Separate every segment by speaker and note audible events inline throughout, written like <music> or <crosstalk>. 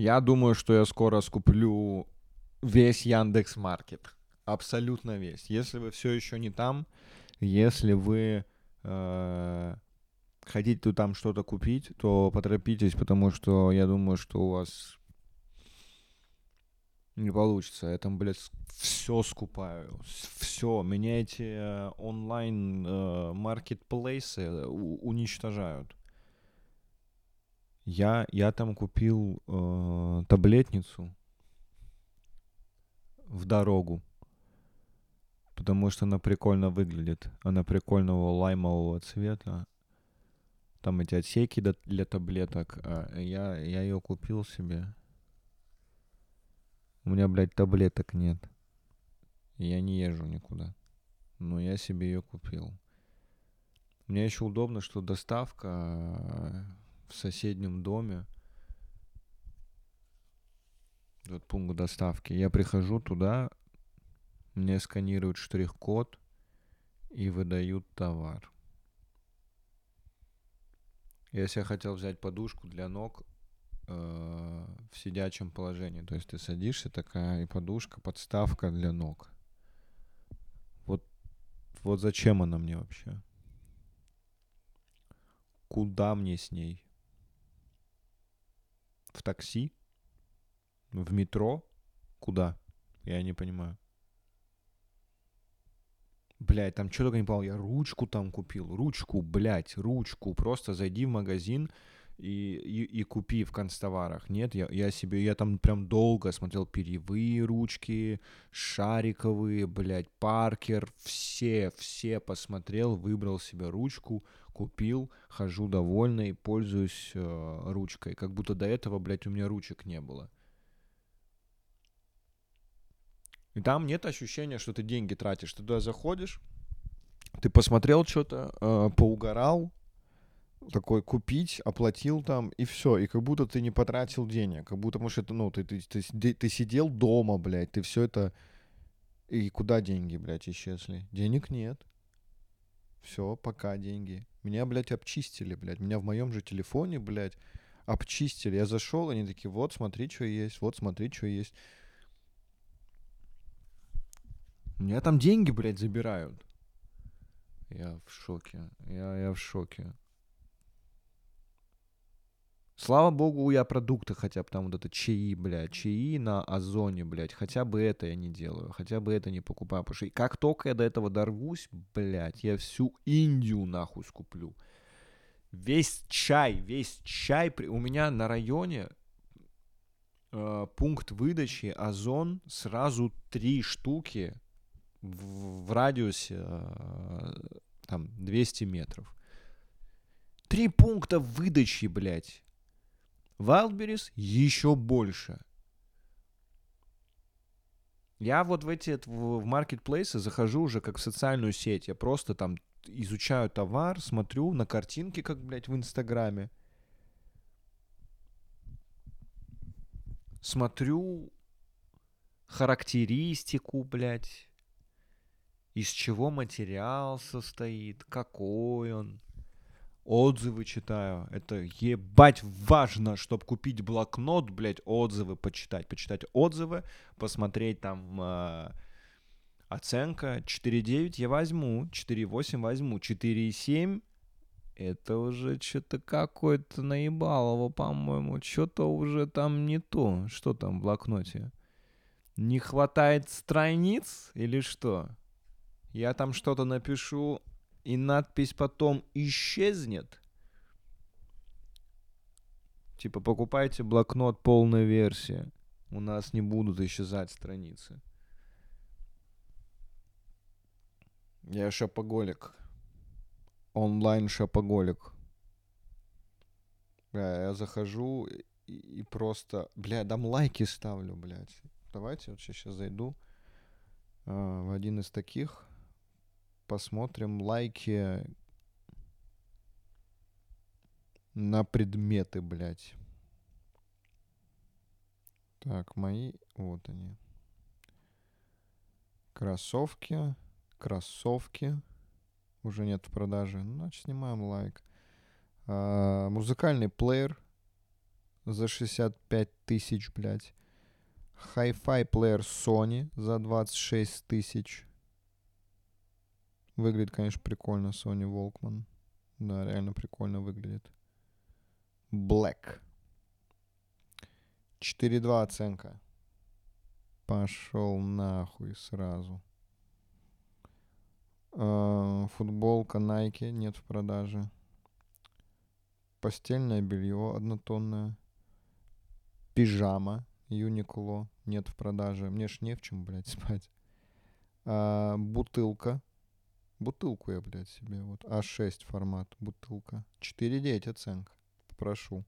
Speaker 1: Я думаю, что я скоро скуплю весь Яндекс Маркет. Абсолютно весь. Если вы все еще не там, если вы э, хотите там что-то купить, то поторопитесь, потому что я думаю, что у вас не получится. Я там, блядь, все скупаю. Все. Меня эти э, онлайн э, маркетплейсы э, уничтожают. Я, я там купил э, таблетницу в дорогу. Потому что она прикольно выглядит. Она прикольного лаймового цвета. Там эти отсеки для таблеток. А я, я ее купил себе. У меня, блядь, таблеток нет. Я не езжу никуда. Но я себе ее купил. Мне еще удобно, что доставка в соседнем доме. Вот пункт доставки. Я прихожу туда, мне сканируют штрих-код и выдают товар. Если я хотел взять подушку для ног, Э, в сидячем положении. То есть ты садишься такая, и подушка, подставка для ног. Вот, вот зачем она мне вообще? Куда мне с ней? В такси? В метро? Куда? Я не понимаю. Блять, там что только не понял. Я ручку там купил. Ручку, блять, ручку. Просто зайди в магазин, и, и, и купи в констоварах. Нет, я, я себе, я там прям долго смотрел перьевые ручки, шариковые, блядь, Паркер, все, все посмотрел, выбрал себе ручку, купил, хожу довольный, пользуюсь э, ручкой. Как будто до этого, блядь, у меня ручек не было. И там нет ощущения, что ты деньги тратишь. Ты туда заходишь, ты посмотрел что-то, э, поугорал, такой купить, оплатил там, и все. И как будто ты не потратил денег. Как будто, может, это, ну, ты, ты, ты, ты сидел дома, блядь, ты все это... И куда деньги, блядь, исчезли? Денег нет. Все, пока деньги. Меня, блядь, обчистили, блядь. Меня в моем же телефоне, блядь, обчистили. Я зашел, они такие, вот, смотри, что есть, вот, смотри, что есть. Меня там деньги, блядь, забирают. Я в шоке. Я, я в шоке. Слава богу, я продукты хотя бы там вот это чаи, блядь, чаи на озоне, блядь, хотя бы это я не делаю, хотя бы это не покупаю, потому что как только я до этого дорвусь, блядь, я всю Индию нахуй скуплю. Весь чай, весь чай, у меня на районе э, пункт выдачи Озон сразу три штуки в, в радиусе э, там 200 метров. Три пункта выдачи, блядь. Wildberries еще больше. Я вот в эти в маркетплейсы захожу уже как в социальную сеть. Я просто там изучаю товар, смотрю на картинки, как, блядь, в Инстаграме. Смотрю характеристику, блядь, из чего материал состоит, какой он отзывы читаю. Это ебать важно, чтобы купить блокнот, блядь, отзывы почитать. Почитать отзывы, посмотреть там э, оценка 4.9 я возьму, 4.8 возьму, 4.7 это уже что-то какое-то наебалово, по-моему. Что-то уже там не то. Что там в блокноте? Не хватает страниц или что? Я там что-то напишу, и надпись потом исчезнет, типа покупайте блокнот полная версия, у нас не будут исчезать страницы. Я шопоголик. Онлайн шопоголик. Бля, я захожу и, и просто... Бля, дам лайки ставлю, блядь. Давайте вот сейчас зайду а, в один из таких посмотрим лайки на предметы, блядь. Так, мои... Вот они. Кроссовки. Кроссовки. Уже нет в продаже. Ну, значит, снимаем лайк. А, музыкальный плеер за 65 тысяч, блядь. Hi-Fi плеер Sony за 26 тысяч. Выглядит, конечно, прикольно Sony Walkman. Да, реально прикольно выглядит. Black. 4.2 оценка. Пошел нахуй сразу. Э, футболка Nike нет в продаже. Постельное белье однотонное. Пижама Uniqlo нет в продаже. Мне ж не в чем, блядь, <laughs> спать. А, бутылка. Бутылку я, блядь, себе. Вот А6 формат. Бутылка. 4,9 оценка. Попрошу.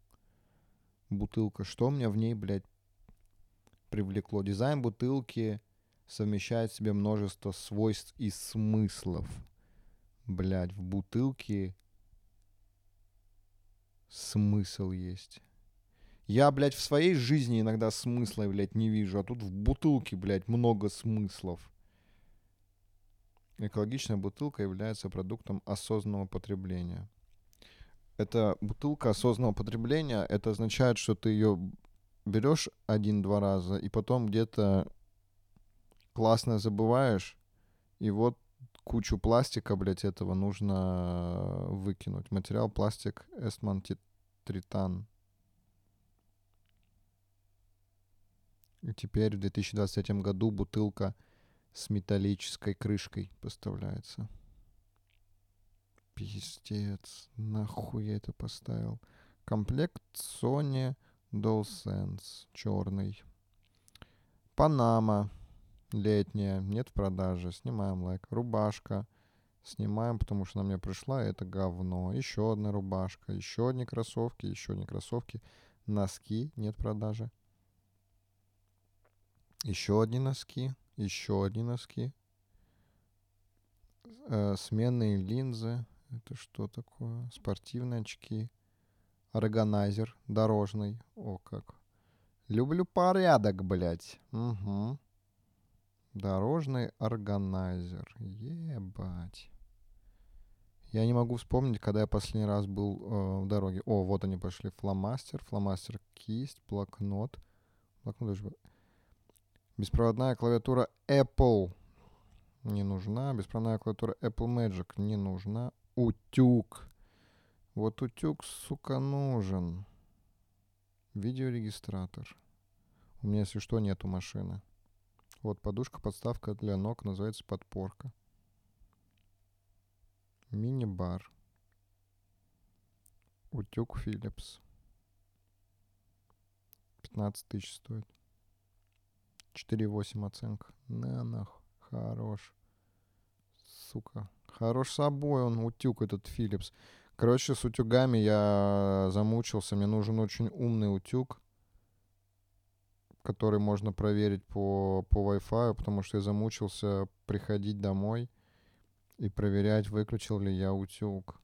Speaker 1: Бутылка. Что у меня в ней, блядь, привлекло? Дизайн бутылки совмещает в себе множество свойств и смыслов. Блядь, в бутылке смысл есть. Я, блядь, в своей жизни иногда смысла, блядь, не вижу, а тут в бутылке, блядь, много смыслов. Экологичная бутылка является продуктом осознанного потребления. Это бутылка осознанного потребления, это означает, что ты ее берешь один-два раза, и потом где-то классно забываешь, и вот кучу пластика, блядь, этого нужно выкинуть. Материал пластик Эстман Тритан. И теперь в 2023 году бутылка с металлической крышкой поставляется. Пиздец, нахуй я это поставил. Комплект Sony DualSense черный. Панама летняя, нет в продаже, снимаем лайк. Рубашка, снимаем, потому что она мне пришла, это говно. Еще одна рубашка, еще одни кроссовки, еще одни кроссовки. Носки, нет в продаже. Еще одни носки, еще одни носки. Э, сменные линзы. Это что такое? Спортивные очки. Органайзер дорожный. О, как. Люблю порядок, блядь. Угу. Дорожный органайзер. Ебать. Я не могу вспомнить, когда я последний раз был э, в дороге. О, вот они пошли. Фломастер, фломастер кисть, блокнот. Блокнот даже... Беспроводная клавиатура Apple не нужна. Беспроводная клавиатура Apple Magic не нужна. Утюг. Вот утюг, сука, нужен. Видеорегистратор. У меня, если что, нету машины. Вот подушка-подставка для ног называется подпорка. Мини-бар. Утюг Philips. 15 тысяч стоит. 4,8 оценка. На нахуй. Хорош. Сука. Хорош собой он, утюг этот Philips. Короче, с утюгами я замучился. Мне нужен очень умный утюг который можно проверить по, по Wi-Fi, потому что я замучился приходить домой и проверять, выключил ли я утюг.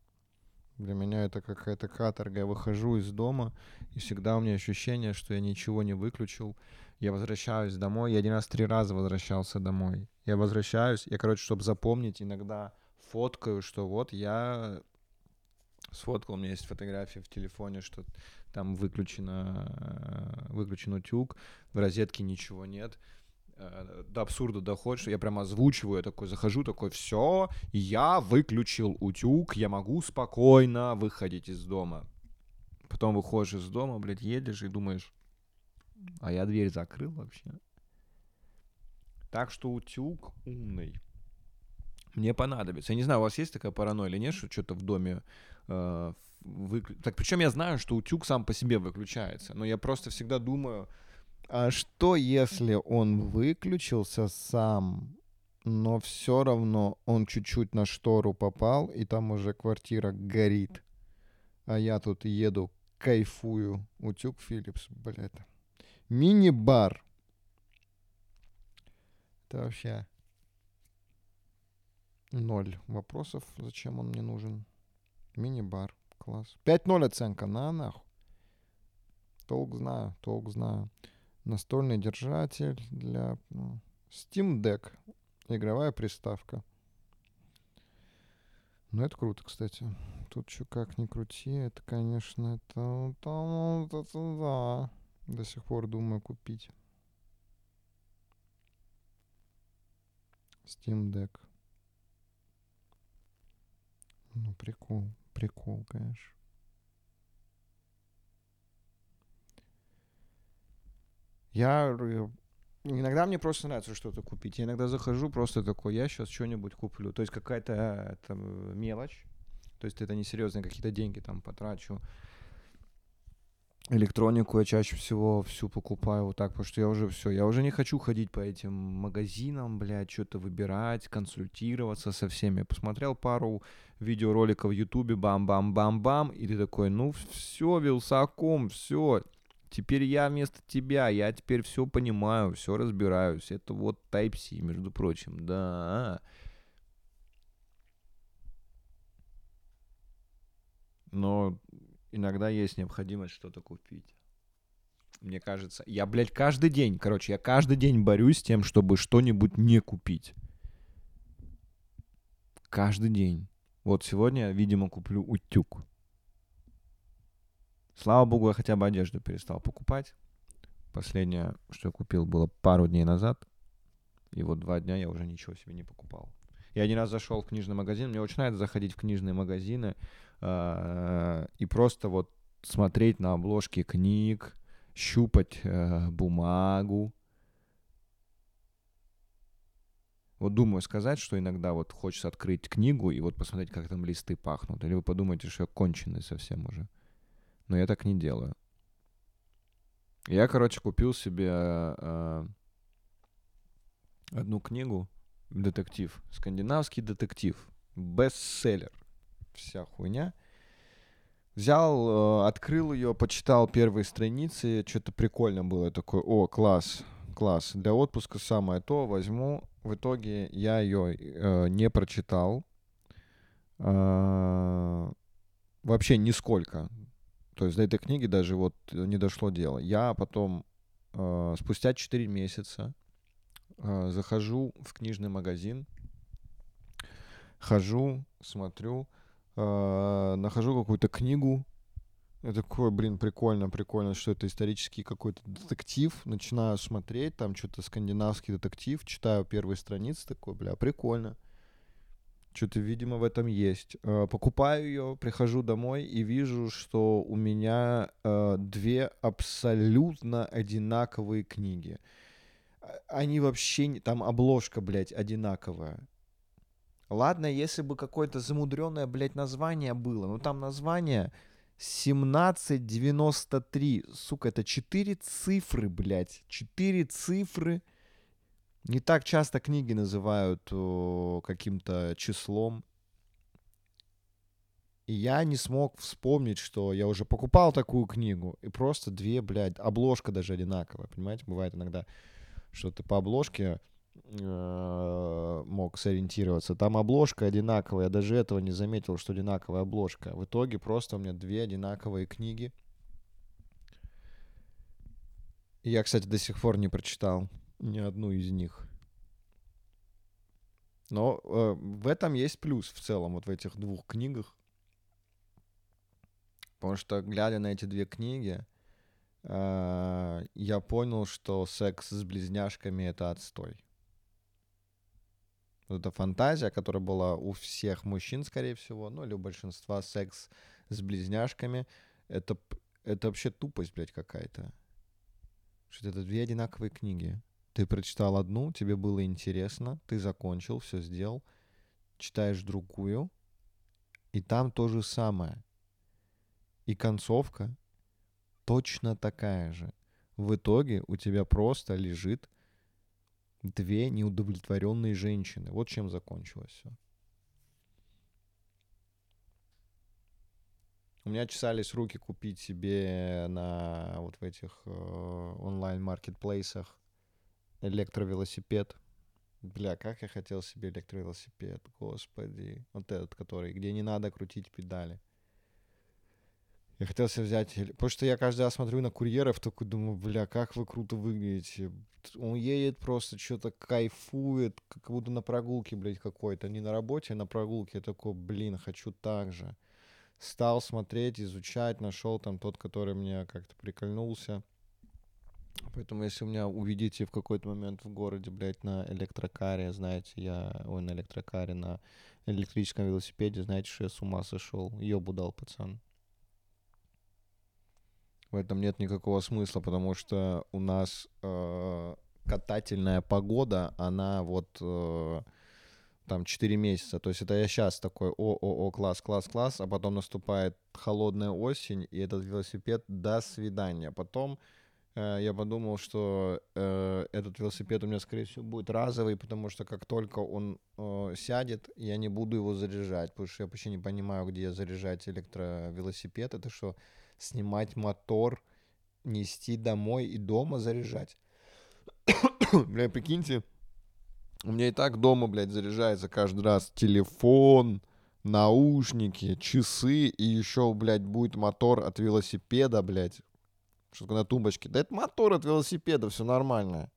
Speaker 1: Для меня это какая-то каторга. Я выхожу из дома, и всегда у меня ощущение, что я ничего не выключил. Я возвращаюсь домой. Я один раз три раза возвращался домой. Я возвращаюсь, я, короче, чтобы запомнить, иногда фоткаю, что вот я сфоткал, у меня есть фотография в телефоне, что там выключено, выключен утюг, в розетке ничего нет. Э, до абсурда доходит, что я прямо озвучиваю, я такой захожу, такой, все, я выключил утюг, я могу спокойно выходить из дома. Потом выходишь из дома, блядь, едешь и думаешь, а я дверь закрыл вообще. Так что утюг умный. Мне понадобится. Я не знаю, у вас есть такая паранойя или нет, что что-то в доме э, выклю... Так причем я знаю, что утюг сам по себе выключается, но я просто всегда думаю, а что если он выключился сам, но все равно он чуть-чуть на штору попал, и там уже квартира горит, а я тут еду, кайфую. Утюг Philips, блядь. Мини-бар. Это вообще ноль вопросов, зачем он мне нужен. Мини-бар. Класс. 5-0 оценка. На нахуй. Толк знаю, толк знаю. Настольный держатель для... Ну, Steam Deck. Игровая приставка. Ну, это круто, кстати. тут что как ни крути, это, конечно, это, это да. До сих пор думаю купить. Steam Deck. Ну, прикол, прикол, конечно. Я иногда мне просто нравится что-то купить. Я иногда захожу просто такой, я сейчас что-нибудь куплю. То есть какая-то это, мелочь. То есть это не серьезные какие-то деньги там потрачу. Электронику я чаще всего всю покупаю вот так, потому что я уже все, я уже не хочу ходить по этим магазинам, блядь, что-то выбирать, консультироваться со всеми. Я посмотрел пару видеороликов в Ютубе, бам-бам-бам-бам, и ты такой, ну все, Вилсаком, все, теперь я вместо тебя, я теперь все понимаю, все разбираюсь. Это вот Type-C, между прочим, да. Но иногда есть необходимость что-то купить. Мне кажется, я, блядь, каждый день, короче, я каждый день борюсь с тем, чтобы что-нибудь не купить. Каждый день. Вот сегодня видимо, куплю утюг. Слава богу, я хотя бы одежду перестал покупать. Последнее, что я купил, было пару дней назад. И вот два дня я уже ничего себе не покупал. Я один раз зашел в книжный магазин. Мне очень нравится заходить в книжные магазины э, и просто вот смотреть на обложки книг, щупать э, бумагу. Вот думаю сказать, что иногда вот хочется открыть книгу и вот посмотреть, как там листы пахнут. Или вы подумаете, что я конченый совсем уже но я так не делаю. Я, короче, купил себе э, одну книгу, детектив, скандинавский детектив, бестселлер, вся хуйня. Взял, э, открыл ее, почитал первые страницы, что-то прикольно было, такой, о, класс, класс, для отпуска самое то, возьму. В итоге я ее э, не прочитал, э, вообще нисколько. То есть до этой книги даже вот не дошло дело. Я потом э, спустя 4 месяца э, захожу в книжный магазин, хожу, смотрю, э, нахожу какую-то книгу. Я такой, блин, прикольно, прикольно, что это исторический какой-то детектив. Начинаю смотреть, там что-то скандинавский детектив, читаю первые страницы, такой, бля, прикольно. Что-то, видимо, в этом есть. Э, покупаю ее, прихожу домой и вижу, что у меня э, две абсолютно одинаковые книги. А, они вообще не... Там обложка, блядь, одинаковая. Ладно, если бы какое-то замудренное, блядь, название было. Но там название 1793. Сука, это 4 цифры, блядь. 4 цифры. Не так часто книги называют каким-то числом. И я не смог вспомнить, что я уже покупал такую книгу. И просто две, блядь, обложка даже одинаковая. Понимаете, бывает иногда, что ты по обложке э, мог сориентироваться. Там обложка одинаковая. Я даже этого не заметил, что одинаковая обложка. В итоге просто у меня две одинаковые книги. Я, кстати, до сих пор не прочитал ни одну из них. Но э, в этом есть плюс в целом, вот в этих двух книгах. Потому что, глядя на эти две книги, э, я понял, что секс с близняшками — это отстой. Вот эта фантазия, которая была у всех мужчин, скорее всего, ну или у большинства секс с близняшками, это, это вообще тупость, блядь, какая-то. Что это две одинаковые книги. Ты прочитал одну, тебе было интересно, ты закончил, все сделал, читаешь другую, и там то же самое. И концовка точно такая же. В итоге у тебя просто лежит две неудовлетворенные женщины. Вот чем закончилось все. У меня чесались руки купить себе на вот в этих э, онлайн-маркетплейсах электровелосипед. Бля, как я хотел себе электровелосипед, господи. Вот этот, который, где не надо крутить педали. Я хотел себе взять... Потому что я каждый раз смотрю на курьеров, такой думаю, бля, как вы круто выглядите. Он едет просто, что-то кайфует, как будто на прогулке, блядь, какой-то. Не на работе, а на прогулке. Я такой, блин, хочу так же.
Speaker 2: стал смотреть, изучать, нашел там тот, который мне как-то прикольнулся. Поэтому, если у меня увидите в какой-то момент в городе, блядь, на электрокаре, знаете, я, ой, на электрокаре, на электрическом велосипеде, знаете, что я с ума сошел. Ёбу дал, пацан. В этом нет никакого смысла, потому что у нас э, катательная погода, она вот э, там 4 месяца. То есть это я сейчас такой, о-о-о, класс, класс, класс, а потом наступает холодная осень, и этот велосипед до свидания. Потом я подумал, что э, этот велосипед у меня, скорее всего, будет разовый, потому что как только он э, сядет, я не буду его заряжать, потому что я вообще не понимаю, где заряжать электровелосипед. Это что, снимать мотор, нести домой и дома заряжать? <coughs> Бля, прикиньте, у меня и так дома, блядь, заряжается каждый раз телефон, наушники, часы, и еще, блядь, будет мотор от велосипеда, блядь. Что-то на тумбочке. Да это мотор от велосипеда, все нормально.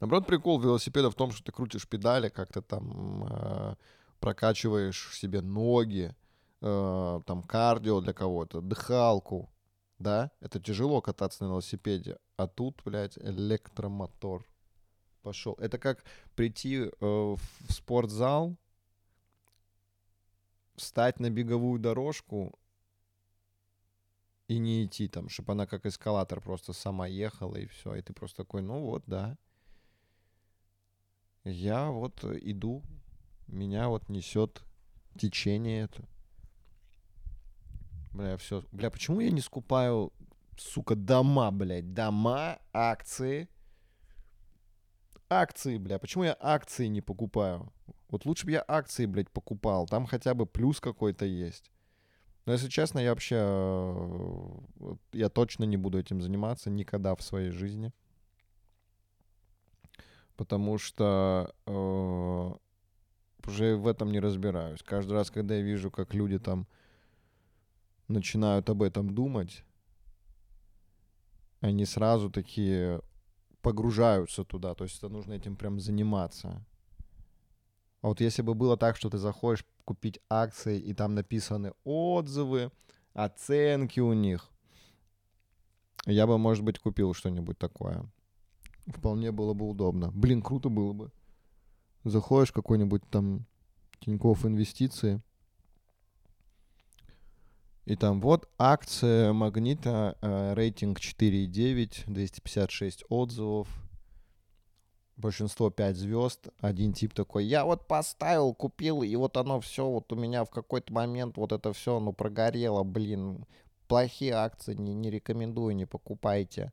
Speaker 2: Наоборот, прикол велосипеда в том, что ты крутишь педали, как-то там э, прокачиваешь себе ноги, э, там кардио для кого-то, дыхалку, да? Это тяжело кататься на велосипеде. А тут, блядь, электромотор пошел. Это как прийти э, в спортзал, встать на беговую дорожку и не идти там, чтобы она как эскалатор просто сама ехала и все. И ты просто такой, ну вот, да. Я вот иду, меня вот несет течение это. Бля, все. Бля, почему я не скупаю, сука, дома, блядь? Дома, акции. Акции, бля. Почему я акции не покупаю? Вот лучше бы я акции, блядь, покупал. Там хотя бы плюс какой-то есть. Но если честно, я вообще... Э, я точно не буду этим заниматься никогда в своей жизни. Потому что э, уже в этом не разбираюсь. Каждый раз, когда я вижу, как люди там начинают об этом думать, они сразу такие погружаются туда. То есть это нужно этим прям заниматься. А вот если бы было так, что ты заходишь купить акции, и там написаны отзывы, оценки у них, я бы, может быть, купил что-нибудь такое. Вполне было бы удобно. Блин, круто было бы. Заходишь какой-нибудь там Тинькофф инвестиции, и там вот акция Магнита, э, рейтинг 4,9, 256 отзывов, большинство 5 звезд. Один тип такой, я вот поставил, купил, и вот оно все, вот у меня в какой-то момент вот это все, ну, прогорело, блин. Плохие акции, не, не рекомендую, не покупайте.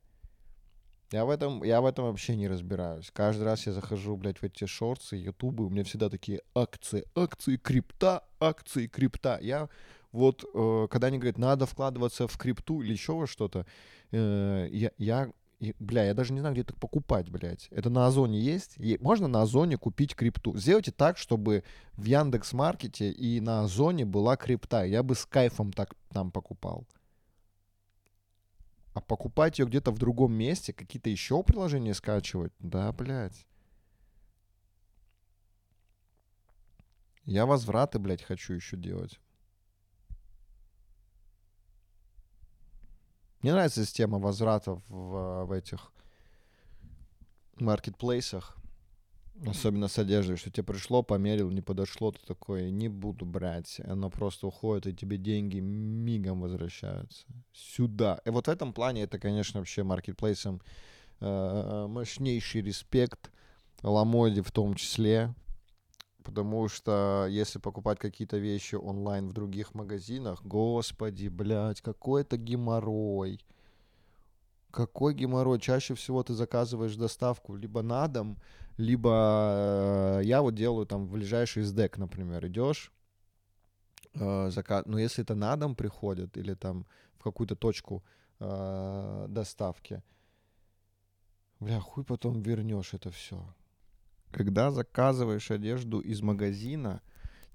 Speaker 2: Я в, этом, я в этом вообще не разбираюсь. Каждый раз я захожу, блядь, в эти шорты, ютубы, у меня всегда такие акции, акции крипта, акции крипта. Я вот э, когда они говорят, надо вкладываться в крипту или еще во что-то, э, я, я бля, я даже не знаю, где это покупать, блядь. Это на Озоне есть? И можно на Озоне купить крипту. Сделайте так, чтобы в Яндекс Маркете и на Озоне была крипта. Я бы с кайфом так там покупал. А покупать ее где-то в другом месте, какие-то еще приложения скачивать, да, блядь. Я возвраты, блядь, хочу еще делать. Мне нравится система возвратов в, в этих маркетплейсах. Особенно с одеждой, что тебе пришло, померил, не подошло, ты такой, не буду брать. Оно просто уходит, и тебе деньги мигом возвращаются. Сюда. И вот в этом плане это, конечно, вообще маркетплейсом э, мощнейший респект. Ламоди в том числе потому что если покупать какие-то вещи онлайн в других магазинах, господи, блядь, какой это геморрой. Какой геморрой? Чаще всего ты заказываешь доставку либо на дом, либо э, я вот делаю там в ближайший СДЭК, например, идешь, э, заказ... но если это на дом приходит или там в какую-то точку э, доставки, бля, хуй потом вернешь это все. Когда заказываешь одежду из магазина,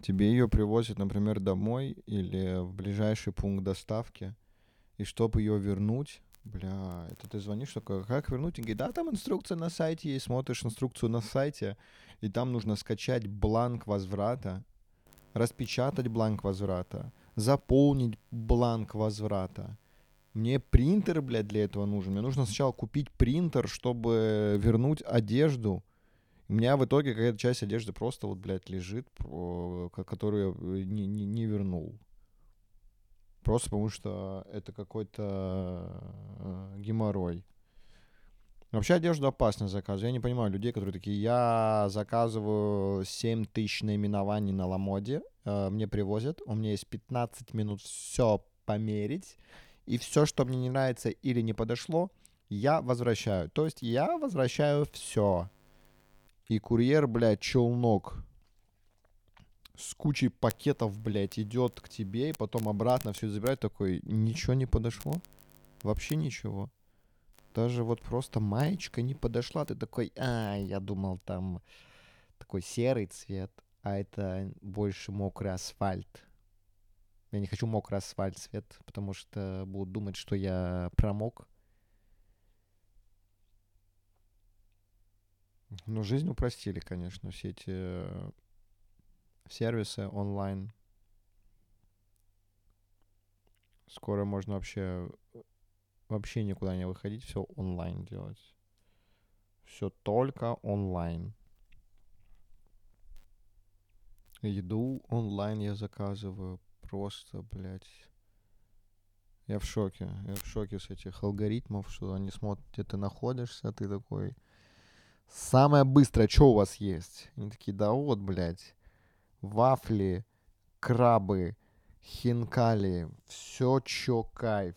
Speaker 2: тебе ее привозят, например, домой или в ближайший пункт доставки, и чтобы ее вернуть, бля, это ты звонишь такой, как вернуть? И говорит, да, там инструкция на сайте есть, смотришь инструкцию на сайте, и там нужно скачать бланк возврата, распечатать бланк возврата, заполнить бланк возврата. Мне принтер, блядь, для этого нужен. Мне нужно сначала купить принтер, чтобы вернуть одежду. У меня в итоге какая-то часть одежды просто вот, блядь, лежит, которую я не, не, не вернул. Просто потому что это какой-то э, геморрой. Вообще одежду опасно заказывать. Я не понимаю людей, которые такие, я заказываю 7 тысяч наименований на Ламоде, э, мне привозят, у меня есть 15 минут все померить, и все, что мне не нравится или не подошло, я возвращаю. То есть я возвращаю все. И курьер, блядь, челнок с кучей пакетов, блядь, идет к тебе, и потом обратно все забирает, такой, ничего не подошло? Вообще ничего. Даже вот просто маечка не подошла, ты такой, а, я думал, там такой серый цвет, а это больше мокрый асфальт. Я не хочу мокрый асфальт цвет, потому что будут думать, что я промок. Ну, жизнь упростили, конечно, все эти э, сервисы онлайн. Скоро можно вообще вообще никуда не выходить, все онлайн делать. Все только онлайн. Еду онлайн я заказываю. Просто, блядь. Я в шоке. Я в шоке с этих алгоритмов, что они смотрят, где ты находишься, ты такой... Самое быстрое, что у вас есть? Они такие, да вот, блядь вафли, крабы, хинкали, все, чё кайф.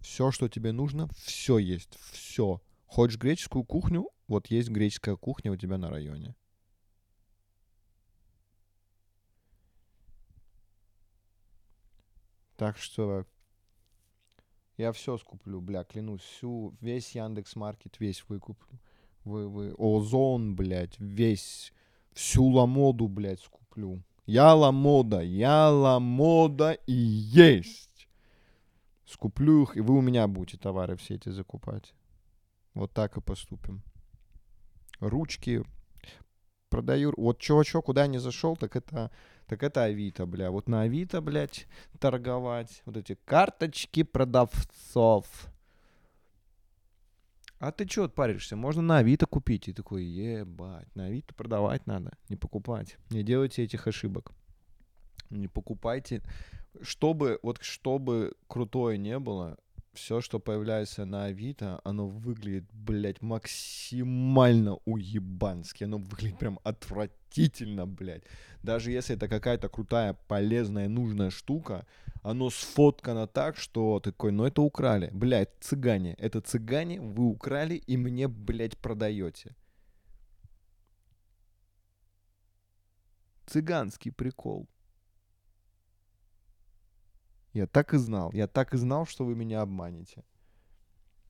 Speaker 2: Все, что тебе нужно, все есть, все. Хочешь греческую кухню? Вот есть греческая кухня у тебя на районе. Так что я все скуплю, бля, клянусь, всю, весь Яндекс Маркет, весь выкуплю. Вы, вы, Озон, блядь, весь всю ламоду, блядь, скуплю. Я ламода, я ламода и есть. Скуплю их, и вы у меня будете товары все эти закупать. Вот так и поступим. Ручки продаю. Вот чувачок куда не зашел, так это, так это Авито, бля. Вот на Авито, блядь, торговать. Вот эти карточки продавцов. А ты что паришься? Можно на Авито купить. И такой, ебать, на Авито продавать надо, не покупать. Не делайте этих ошибок. Не покупайте. Чтобы, вот чтобы крутое не было, все, что появляется на Авито, оно выглядит, блядь, максимально уебански. Оно выглядит прям отвратительно, блядь. Даже если это какая-то крутая, полезная, нужная штука, оно сфоткано так, что такой, ну это украли. Блядь, цыгане. Это цыгане, вы украли и мне, блядь, продаете. Цыганский прикол. Я так и знал. Я так и знал, что вы меня обманете.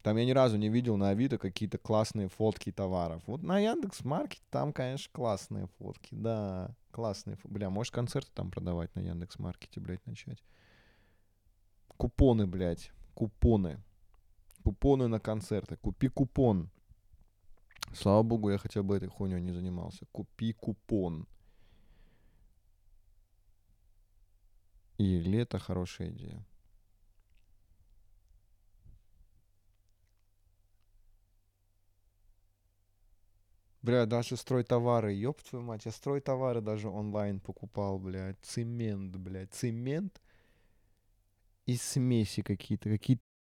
Speaker 2: Там я ни разу не видел на Авито какие-то классные фотки товаров. Вот на Яндекс Маркет там, конечно, классные фотки. Да, классные. Бля, можешь концерты там продавать на Яндекс Маркете, блядь, начать. Купоны, блядь. Купоны. Купоны на концерты. Купи купон. Слава богу, я хотя бы этой хуйней не занимался. Купи купон. Или это хорошая идея? Бля, даже стройтовары, ёб твою мать, я стройтовары даже онлайн покупал, блядь. Цемент, блядь, цемент и смеси какие-то, какие-то